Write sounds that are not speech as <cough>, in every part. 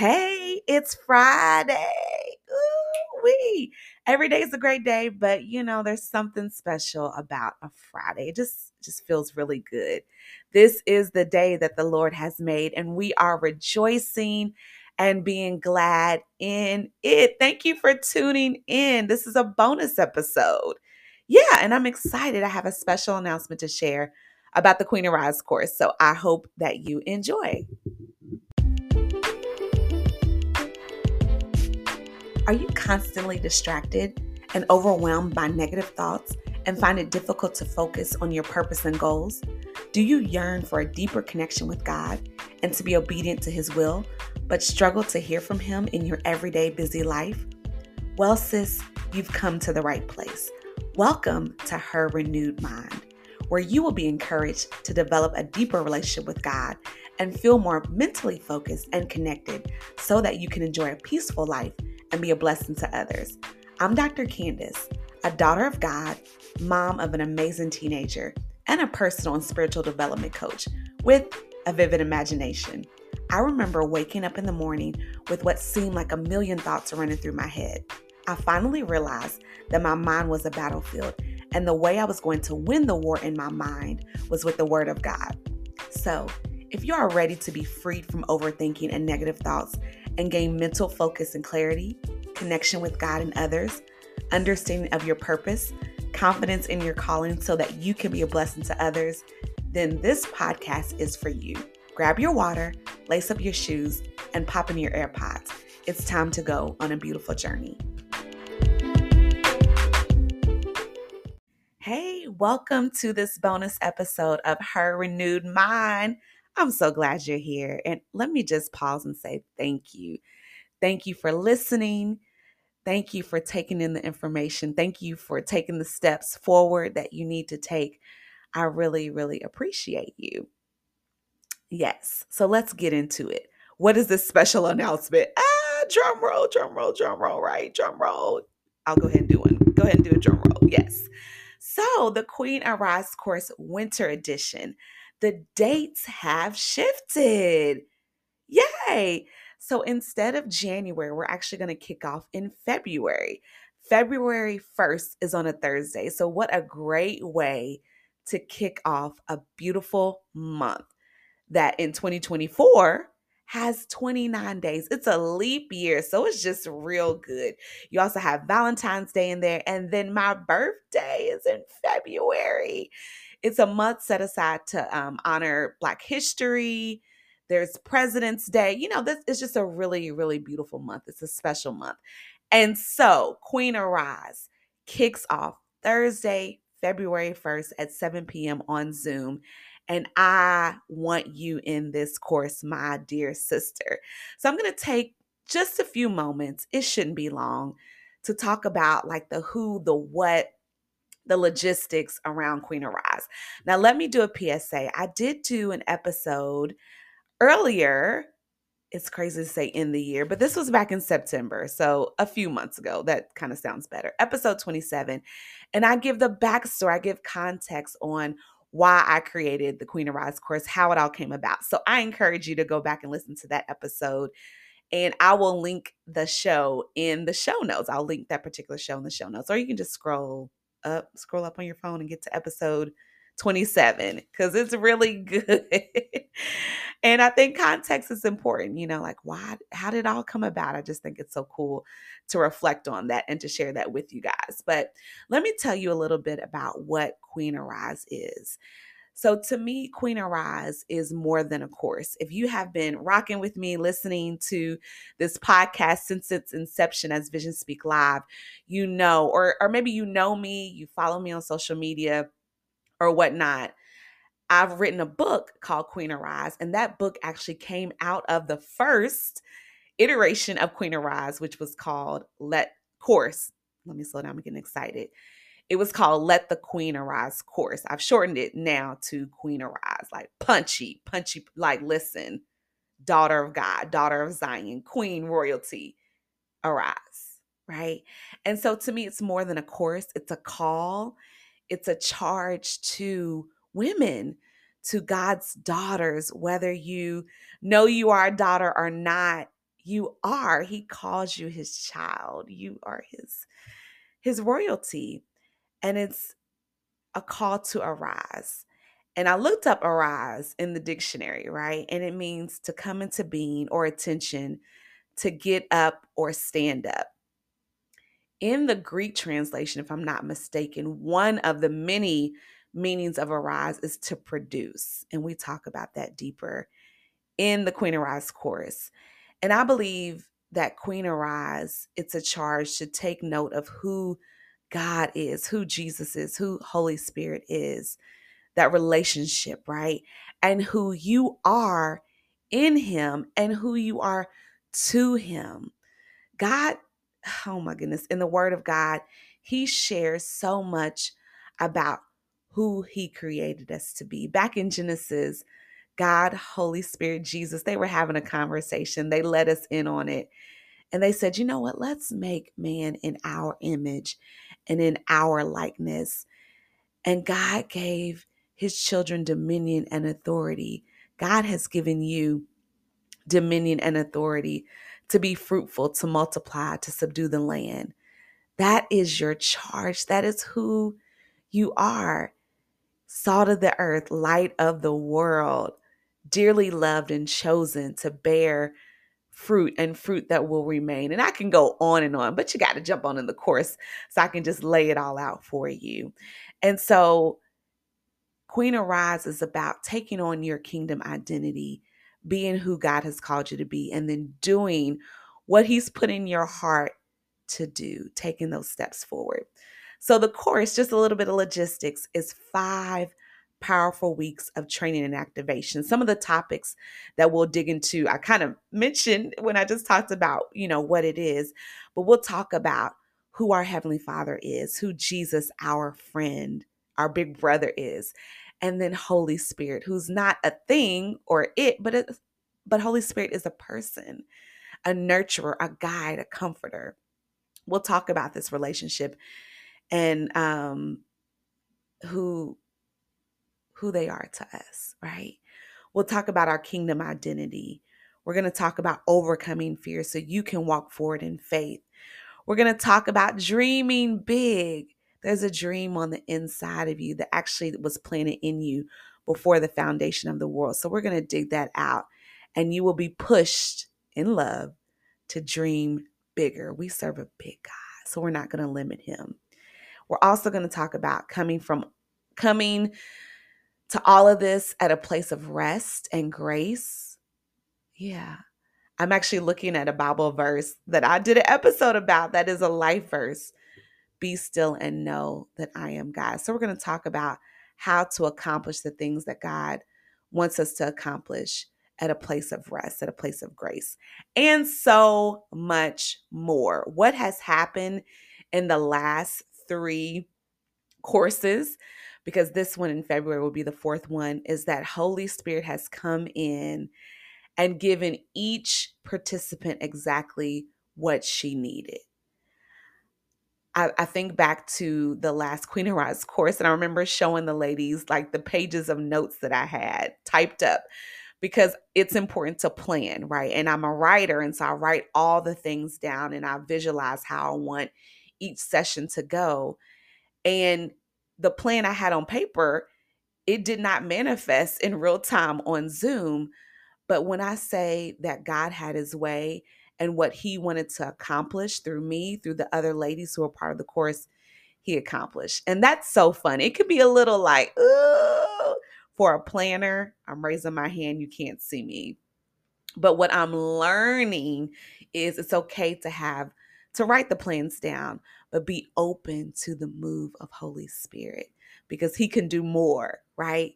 Hey, it's Friday. Ooh, wee. Every day is a great day, but you know, there's something special about a Friday. It just just feels really good. This is the day that the Lord has made, and we are rejoicing and being glad in it. Thank you for tuning in. This is a bonus episode. Yeah, and I'm excited. I have a special announcement to share about the Queen Arise course. So I hope that you enjoy. Are you constantly distracted and overwhelmed by negative thoughts and find it difficult to focus on your purpose and goals? Do you yearn for a deeper connection with God and to be obedient to His will, but struggle to hear from Him in your everyday busy life? Well, sis, you've come to the right place. Welcome to Her Renewed Mind, where you will be encouraged to develop a deeper relationship with God and feel more mentally focused and connected so that you can enjoy a peaceful life and be a blessing to others. I'm Dr. Candice, a daughter of God, mom of an amazing teenager, and a personal and spiritual development coach with a vivid imagination. I remember waking up in the morning with what seemed like a million thoughts running through my head. I finally realized that my mind was a battlefield, and the way I was going to win the war in my mind was with the Word of God. So, if you are ready to be freed from overthinking and negative thoughts and gain mental focus and clarity, connection with God and others, understanding of your purpose, confidence in your calling so that you can be a blessing to others, then this podcast is for you. Grab your water, lace up your shoes, and pop in your AirPods. It's time to go on a beautiful journey. Hey, welcome to this bonus episode of Her Renewed Mind. I'm so glad you're here. And let me just pause and say thank you. Thank you for listening. Thank you for taking in the information. Thank you for taking the steps forward that you need to take. I really, really appreciate you. Yes. So let's get into it. What is this special announcement? Ah, drum roll, drum roll, drum roll, right? Drum roll. I'll go ahead and do one. Go ahead and do a drum roll. Yes. So the Queen Arise course winter edition the dates have shifted. Yay! So instead of January, we're actually going to kick off in February. February 1st is on a Thursday. So, what a great way to kick off a beautiful month that in 2024 has 29 days. It's a leap year, so it's just real good. You also have Valentine's Day in there, and then my birthday is in February. It's a month set aside to um, honor Black history. There's President's Day. You know, this is just a really, really beautiful month. It's a special month. And so, Queen Arise kicks off Thursday, February 1st at 7 p.m. on Zoom. And I want you in this course, my dear sister. So I'm going to take just a few moments, it shouldn't be long, to talk about like the who, the what, the logistics around Queen Arise. Now, let me do a PSA. I did do an episode earlier. It's crazy to say in the year, but this was back in September. So a few months ago. That kind of sounds better. Episode 27. And I give the backstory, I give context on why I created the Queen Arise course, how it all came about. So I encourage you to go back and listen to that episode. And I will link the show in the show notes. I'll link that particular show in the show notes, or you can just scroll up, scroll up on your phone and get to episode 27 because it's really <laughs> good. and I think context is important, you know, like why, how did it all come about? I just think it's so cool to reflect on that and to share that with you guys. But let me tell you a little bit about what Queen Arise is. So, to me, Queen Arise is more than a course. If you have been rocking with me, listening to this podcast since its inception as Vision Speak Live, you know, or, or maybe you know me, you follow me on social media or whatnot. I've written a book called Queen Arise, and that book actually came out of the first iteration of Queen Arise, which was called Let Course. Let me slow down, I'm getting excited. It was called Let the Queen Arise course. I've shortened it now to Queen Arise, like punchy, punchy, like listen, daughter of God, daughter of Zion, queen royalty, arise, right? And so to me, it's more than a course, it's a call, it's a charge to women, to God's daughters, whether you know you are a daughter or not you are. He calls you his child. You are his his royalty. And it's a call to arise. And I looked up arise in the dictionary, right? And it means to come into being or attention, to get up or stand up. In the Greek translation, if I'm not mistaken, one of the many meanings of arise is to produce. And we talk about that deeper in the Queen Arise course. And I believe that Queen Arise, it's a charge to take note of who God is, who Jesus is, who Holy Spirit is, that relationship, right? And who you are in Him and who you are to Him. God, <sighs> oh my goodness, in the Word of God, He shares so much about who He created us to be. Back in Genesis, God, Holy Spirit, Jesus, they were having a conversation. They let us in on it. And they said, you know what? Let's make man in our image and in our likeness. And God gave his children dominion and authority. God has given you dominion and authority to be fruitful, to multiply, to subdue the land. That is your charge. That is who you are. Salt of the earth, light of the world dearly loved and chosen to bear fruit and fruit that will remain. And I can go on and on, but you got to jump on in the course so I can just lay it all out for you. And so, Queen Arise is about taking on your kingdom identity, being who God has called you to be, and then doing what He's put in your heart to do, taking those steps forward. So, the course, just a little bit of logistics, is five powerful weeks of training and activation. Some of the topics that we'll dig into, I kind of mentioned when I just talked about, you know, what it is, but we'll talk about who our Heavenly Father is, who Jesus, our friend, our big brother is, and then Holy Spirit, who's not a thing or it, but it, but Holy Spirit is a person, a nurturer, a guide, a comforter. We'll talk about this relationship and um who who they are to us, right? We'll talk about our kingdom identity. We're going to talk about overcoming fear so you can walk forward in faith. We're going to talk about dreaming big. There's a dream on the inside of you that actually was planted in you before the foundation of the world. So we're going to dig that out and you will be pushed in love to dream bigger. We serve a big God, so we're not going to limit him. We're also going to talk about coming from coming to all of this at a place of rest and grace. Yeah. I'm actually looking at a Bible verse that I did an episode about that is a life verse. Be still and know that I am God. So, we're going to talk about how to accomplish the things that God wants us to accomplish at a place of rest, at a place of grace, and so much more. What has happened in the last three courses because this one in February will be the fourth one, is that Holy Spirit has come in and given each participant exactly what she needed. I, I, think back to the last Queen Arise course, and I remember showing the ladies like the pages of notes that I had typed up because it's important to plan, right? And I'm a writer, and so I write all the things down and I visualize how I want each session to go. And the plan I had on paper, it did not manifest in real time on Zoom. But when I say that God had his way and what he wanted to accomplish through me, through the other ladies who are part of the course, he accomplished. And that's so fun. It could be a little like, ooh, for a planner. I'm raising my hand, you can't see me. But what I'm learning is it's okay to have to write the plans down, but be open to the move of Holy Spirit because He can do more, right?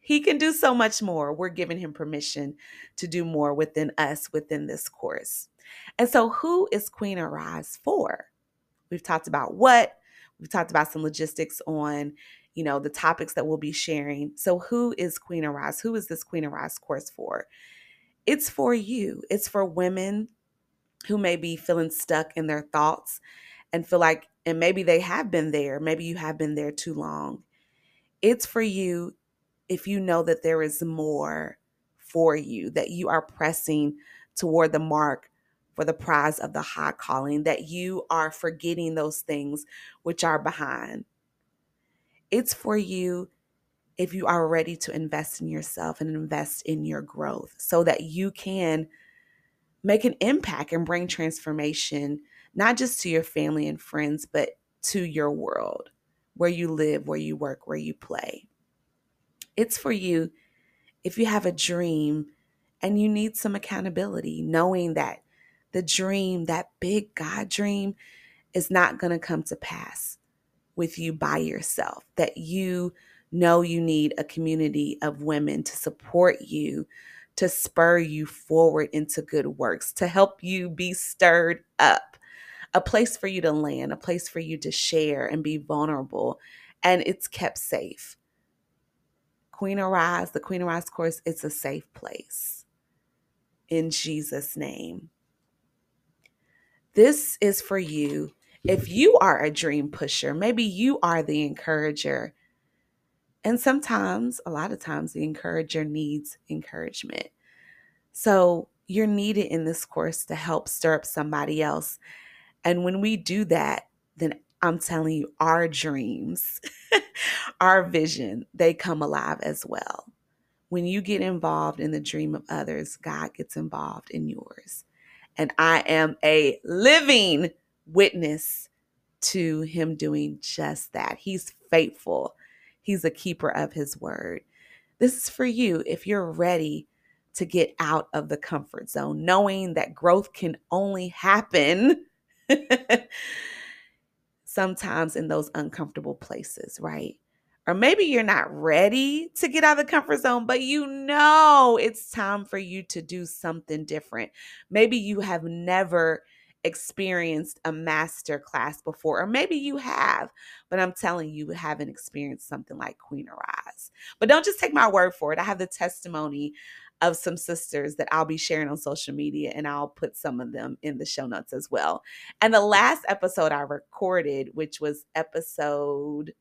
He can do so much more. We're giving Him permission to do more within us within this course. And so, who is Queen Arise for? We've talked about what, we've talked about some logistics on you know the topics that we'll be sharing so who is queen arise who is this queen arise course for it's for you it's for women who may be feeling stuck in their thoughts and feel like, and maybe they have been there, maybe you have been there too long. It's for you if you know that there is more for you, that you are pressing toward the mark for the prize of the high calling, that you are forgetting those things which are behind. It's for you if you are ready to invest in yourself and invest in your growth so that you can make an impact and bring transformation, not just to your family and friends, but to your world, where you live, where you work, where you play. It's for you if you have a dream and you need some accountability, knowing that the dream, that big God dream, is not going to come to pass with you by yourself, that you know you need a community of women to support you, to spur you forward into good works, to help you be stirred up, a place for you to land, a place for you to share and be vulnerable, and it's kept safe. Queen Arise, the Queen Arise course, it's a safe place. In Jesus' name. This is for you. If you are a dream pusher, maybe you are the encourager. And sometimes, a lot of times, the encourager needs encouragement. So you're needed in this course to help stir up somebody else. And when we do that, then I'm telling you, our dreams, <laughs> our vision, they come alive as well. When you get involved in the dream of others, God gets involved in yours. And I am a living witness to him doing just that. He's faithful, he's a keeper of his word. This is for you if you're ready to get out of the comfort zone, knowing that growth can only happen <laughs> sometimes in those uncomfortable places, right? Or maybe you're not ready to get out of the comfort zone, but you know it's time for you to do something different. Maybe you have never experienced a master class before, or maybe you have, but I'm telling you, you haven't experienced something like Queen Arise. But don't just take my word for it. I have the testimony of some sisters that I'll be sharing on social media, and I'll put some of them in the show notes as well. And the last episode I recorded, which was episode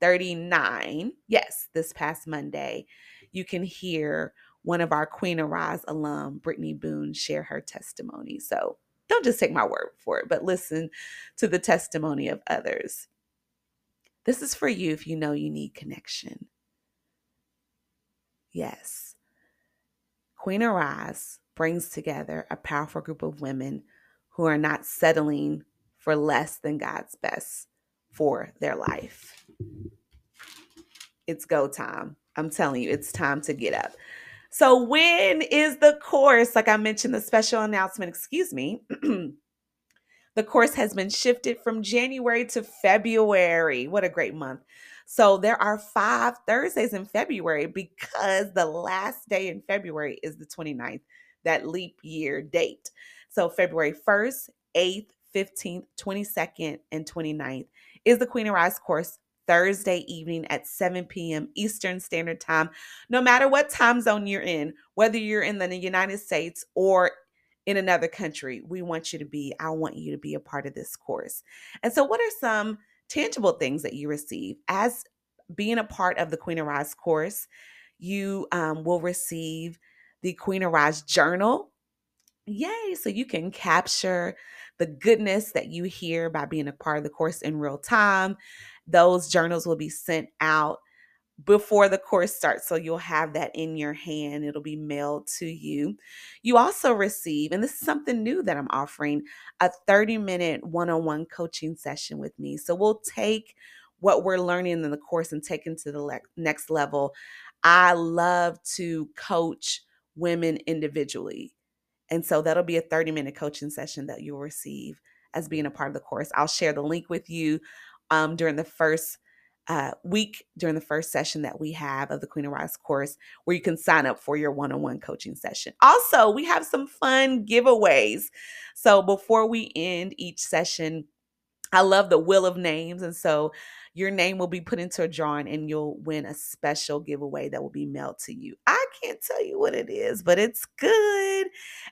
39, yes, this past Monday, you can hear one of our Queen Arise alum, Brittany Boone, share her testimony. So don't just take my word for it, but listen to the testimony of others. This is for you if you know you need connection. Yes. Queen Arise brings together a powerful group of women who are not settling for less than God's best for their life. It's go time. I'm telling you, it's time to get up. So, when is the course? Like I mentioned, the special announcement, excuse me. <clears throat> the course has been shifted from January to February. What a great month. So there are five Thursdays in February because the last day in February is the 29th, that leap year date. So February 1st, 8th, 15th, 22nd, and 29th is the Queen Arise course Thursday evening at 7 p.m. Eastern Standard Time. No matter what time zone you're in, whether you're in the United States or in another country, we want you to be, I want you to be a part of this course. And so, what are some tangible things that you receive. As being a part of the Queen Arise course, you um, will receive the Queen Arise journal. Yay! So you can capture the goodness that you hear by being a part of the course in real time. Those journals will be sent out before the course starts. So you'll have that in your hand. It'll be mailed to you. You also receive, and this is something new that I'm offering, a 30 minute one on one coaching session with me. So we'll take what we're learning in the course and take it to the le- next level. I love to coach women individually. And so that'll be a 30 minute coaching session that you'll receive as being a part of the course. I'll share the link with you um, during the first uh, week during the first session that we have of the Queen Arise course, where you can sign up for your one on one coaching session. Also, we have some fun giveaways. So before we end each session, I love the wheel of names. And so your name will be put into a drawing and you'll win a special giveaway that will be mailed to you. I can't tell you what it is, but it's good.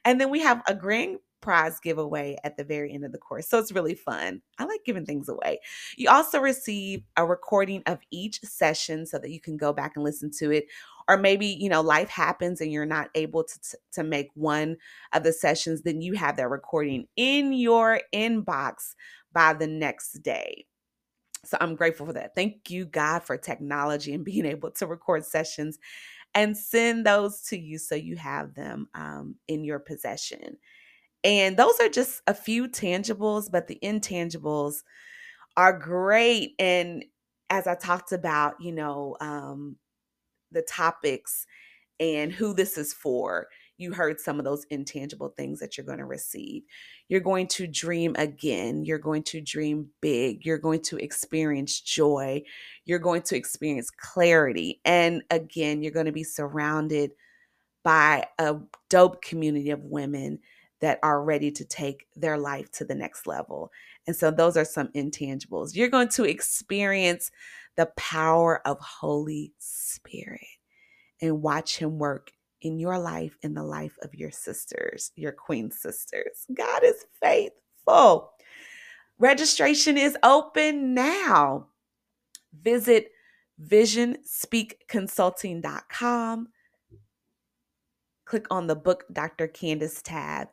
And then we have a grand prize giveaway at the very end of the course. So it's really fun. I like giving things away. You also receive a recording of each session so that you can go back and listen to it. or maybe you know life happens and you're not able to to make one of the sessions then you have that recording in your inbox by the next day so i'm grateful for that thank you god for technology and <laughs> being able to record sessions and send those to you so you have them um, in your possession and those are just a few tangibles but the intangibles are great and as i talked about you know um, the topics and who this is for, you heard some of those intangible things that you're going to receive. You're going to dream again. You're going to dream big. You're going to experience joy. You're going to experience clarity. And again, you're going to be surrounded by a dope community of women that are ready to take their life to the next level. And so those are some intangibles. You're going to experience the power of Holy Spirit and watch him work in your life, in the life of your sisters, your queen sisters. God is faithful. Registration is open now. Visit visionspeakconsulting.com. Click on the book Dr. Candice tab,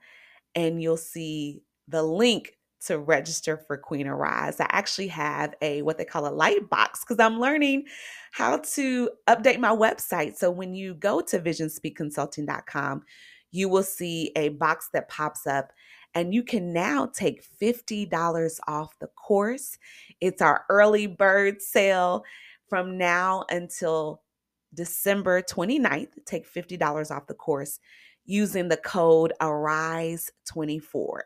and you'll see the link to register for Queen Arise. I actually have a what they call a light box because I'm learning how to update my website. So when you go to visionspeakconsulting.com, you will see a box that pops up and you can now take $50 off the course. It's our early bird sale from now until December 29th. Take $50 off the course using the code ARISE24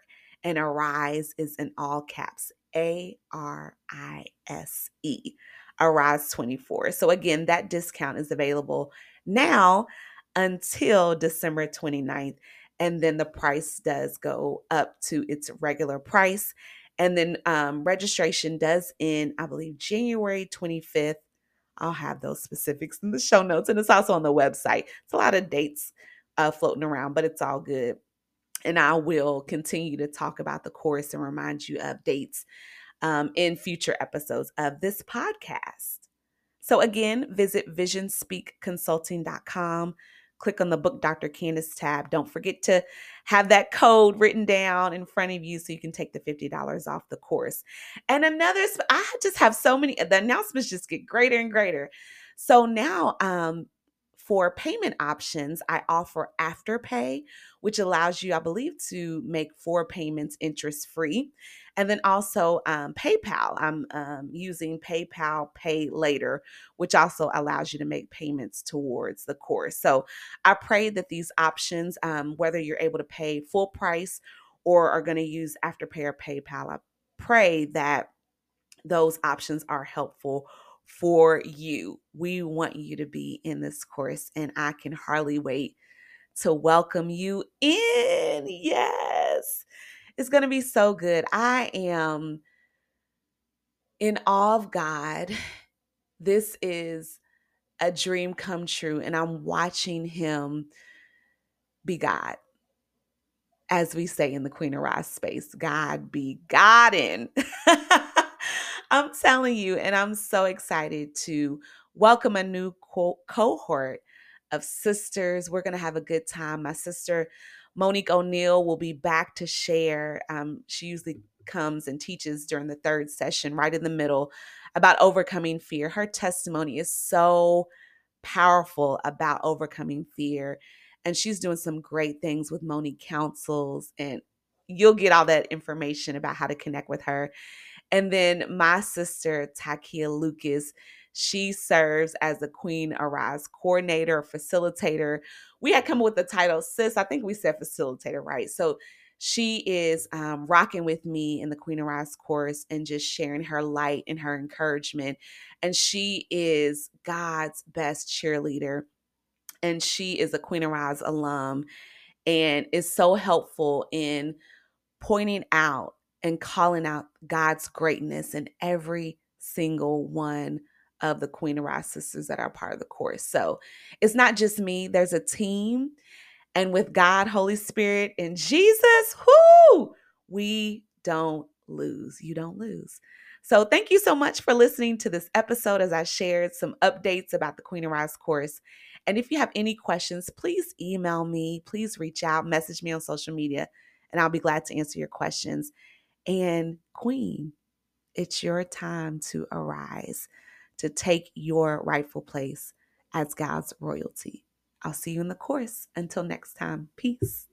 and arise is in all caps A R I S E. Arise 24. So, again, that discount is available now until December 29th. And then the price does go up to its regular price. And then um, registration does end, I believe, January 25th. I'll have those specifics in the show notes. And it's also on the website. It's a lot of dates uh, floating around, but it's all good and I will continue to talk about the course and remind you of dates um, in future episodes of this podcast. So, again, visit visionspeakconsulting.com. Click on the Book Dr. Candice tab. Don't forget to have that code written down in front of you so you can take the $50 off the course. And another, I just have so many, the announcements just get greater and greater. So now, um, for payment options, I offer Afterpay, which allows you, I believe, to make four payments interest free. And then also um, PayPal. I'm um, using PayPal Pay Later, which also allows you to make payments towards the course. So I pray that these options, um, whether you're able to pay full price or are going to use Afterpay or PayPal, I pray that those options are helpful for you. We want you to be in this course, and I can hardly wait to welcome you in. Yes, it's going to be so good. I am in awe of God. This is a dream come true, and I'm watching Him be God. As we say in the Queen Arise space, God be God in. <laughs> I'm telling you, and I'm so excited to welcome a new co- cohort of sisters. We're going to have a good time. My sister, Monique O'Neill, will be back to share. Um, she usually comes and teaches during the third session, right in the middle, about overcoming fear. Her testimony is so powerful about overcoming fear. And she's doing some great things with Monique Councils. And you'll get all that information about how to connect with her. And then my sister, Takia Lucas, she serves as the Queen Arise coordinator, facilitator. We had come up with the title, sis. I think we said facilitator, right? So she is um, rocking with me in the Queen Arise course and just sharing her light and her encouragement. And she is God's best cheerleader. And she is a Queen Arise alum and is so helpful in pointing out and calling out God's greatness in every single one of the Queen Arise sisters that are part of the course. So it's not just me, there's a team. And with God, Holy Spirit, and Jesus, whoo, we don't lose. You don't lose. So thank you so much for listening to this episode as I shared some updates about the Queen Arise course And if you have any questions, please email me, please reach out, message me on social media, and I'll be glad to answer your questions. And, Queen, it's your time to arise, to take your rightful place as God's royalty. I'll see you in the course. Until next time, peace.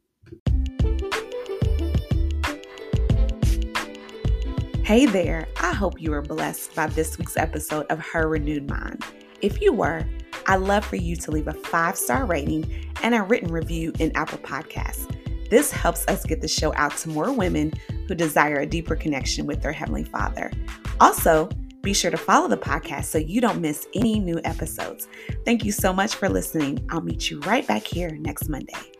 Hey there, I hope you were blessed by this week's episode of Her Renewed Mind. If you were, I'd love for you to leave a five star rating and a written review in Apple Podcasts. This helps us get the show out to more women who desire a deeper connection with their Heavenly Father. Also, be sure to follow the podcast so you don't miss any new episodes. Thank you so much for listening. I'll meet you right back here next Monday.